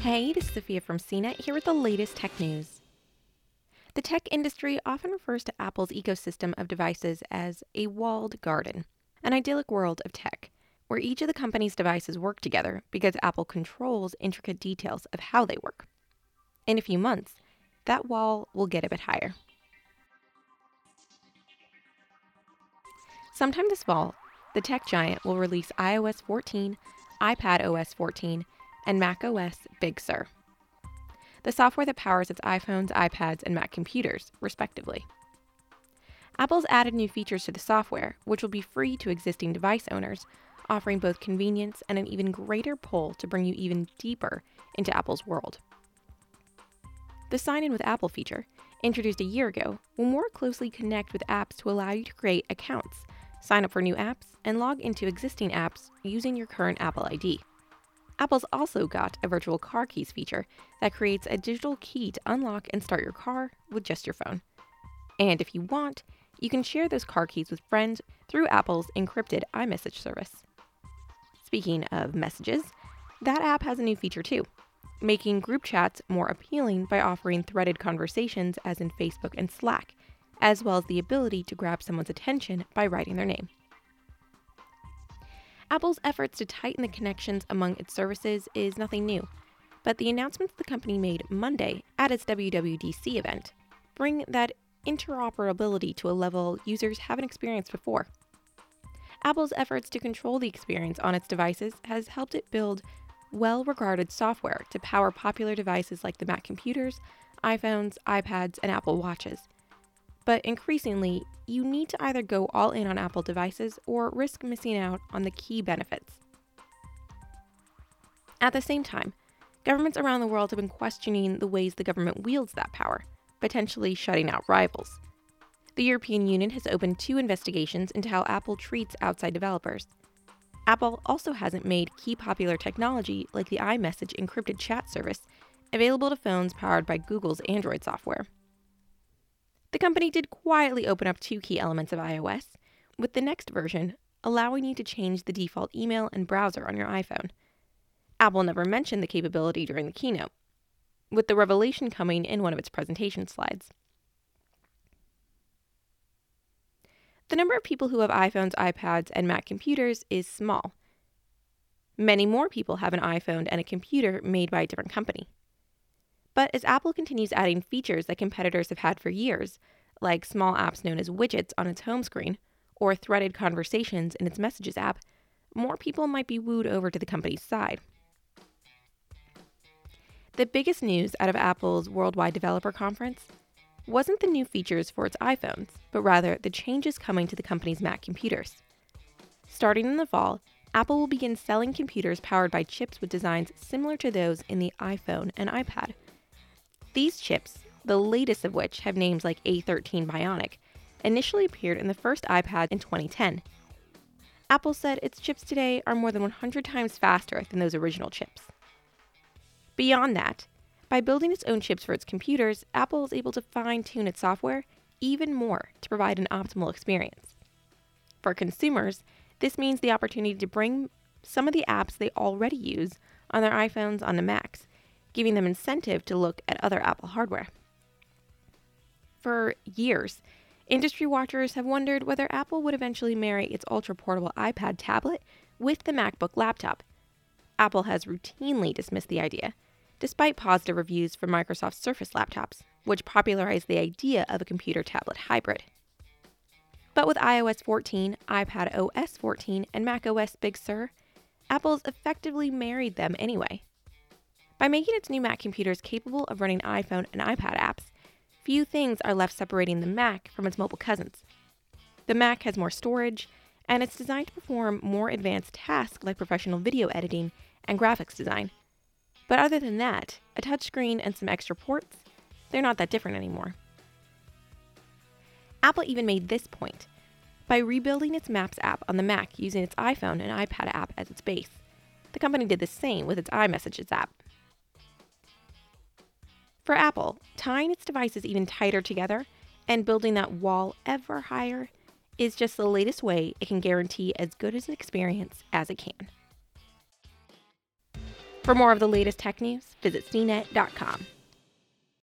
Hey, this is Sophia from CNET here with the latest tech news. The tech industry often refers to Apple's ecosystem of devices as a walled garden, an idyllic world of tech, where each of the company's devices work together because Apple controls intricate details of how they work. In a few months, that wall will get a bit higher. Sometime this fall, the tech giant will release iOS 14, iPad OS 14, and macOS Big Sur, the software that powers its iPhones, iPads, and Mac computers, respectively. Apple's added new features to the software, which will be free to existing device owners, offering both convenience and an even greater pull to bring you even deeper into Apple's world. The Sign In with Apple feature, introduced a year ago, will more closely connect with apps to allow you to create accounts, sign up for new apps, and log into existing apps using your current Apple ID. Apple's also got a virtual car keys feature that creates a digital key to unlock and start your car with just your phone. And if you want, you can share those car keys with friends through Apple's encrypted iMessage service. Speaking of messages, that app has a new feature too, making group chats more appealing by offering threaded conversations as in Facebook and Slack, as well as the ability to grab someone's attention by writing their name. Apple's efforts to tighten the connections among its services is nothing new, but the announcements the company made Monday at its WWDC event bring that interoperability to a level users haven't experienced before. Apple's efforts to control the experience on its devices has helped it build well regarded software to power popular devices like the Mac computers, iPhones, iPads, and Apple Watches but increasingly, you need to either go all in on Apple devices or risk missing out on the key benefits. At the same time, governments around the world have been questioning the ways the government wields that power, potentially shutting out rivals. The European Union has opened two investigations into how Apple treats outside developers. Apple also hasn't made key popular technology like the iMessage encrypted chat service available to phones powered by Google's Android software. The company did quietly open up two key elements of iOS, with the next version allowing you to change the default email and browser on your iPhone. Apple never mentioned the capability during the keynote, with the revelation coming in one of its presentation slides. The number of people who have iPhones, iPads, and Mac computers is small. Many more people have an iPhone and a computer made by a different company. But as Apple continues adding features that competitors have had for years, like small apps known as widgets on its home screen or threaded conversations in its Messages app, more people might be wooed over to the company's side. The biggest news out of Apple's Worldwide Developer Conference wasn't the new features for its iPhones, but rather the changes coming to the company's Mac computers. Starting in the fall, Apple will begin selling computers powered by chips with designs similar to those in the iPhone and iPad. These chips, the latest of which have names like A13 Bionic, initially appeared in the first iPad in 2010. Apple said its chips today are more than 100 times faster than those original chips. Beyond that, by building its own chips for its computers, Apple is able to fine tune its software even more to provide an optimal experience. For consumers, this means the opportunity to bring some of the apps they already use on their iPhones onto Macs giving them incentive to look at other Apple hardware. For years, industry watchers have wondered whether Apple would eventually marry its ultra portable iPad tablet with the MacBook laptop. Apple has routinely dismissed the idea, despite positive reviews for Microsoft's Surface laptops, which popularized the idea of a computer tablet hybrid. But with iOS 14, iPad OS 14, and macOS Big Sur, Apple's effectively married them anyway. By making its new Mac computers capable of running iPhone and iPad apps, few things are left separating the Mac from its mobile cousins. The Mac has more storage, and it's designed to perform more advanced tasks like professional video editing and graphics design. But other than that, a touchscreen and some extra ports, they're not that different anymore. Apple even made this point by rebuilding its Maps app on the Mac using its iPhone and iPad app as its base. The company did the same with its iMessages app. For Apple, tying its devices even tighter together and building that wall ever higher is just the latest way it can guarantee as good an experience as it can. For more of the latest tech news, visit cnet.com.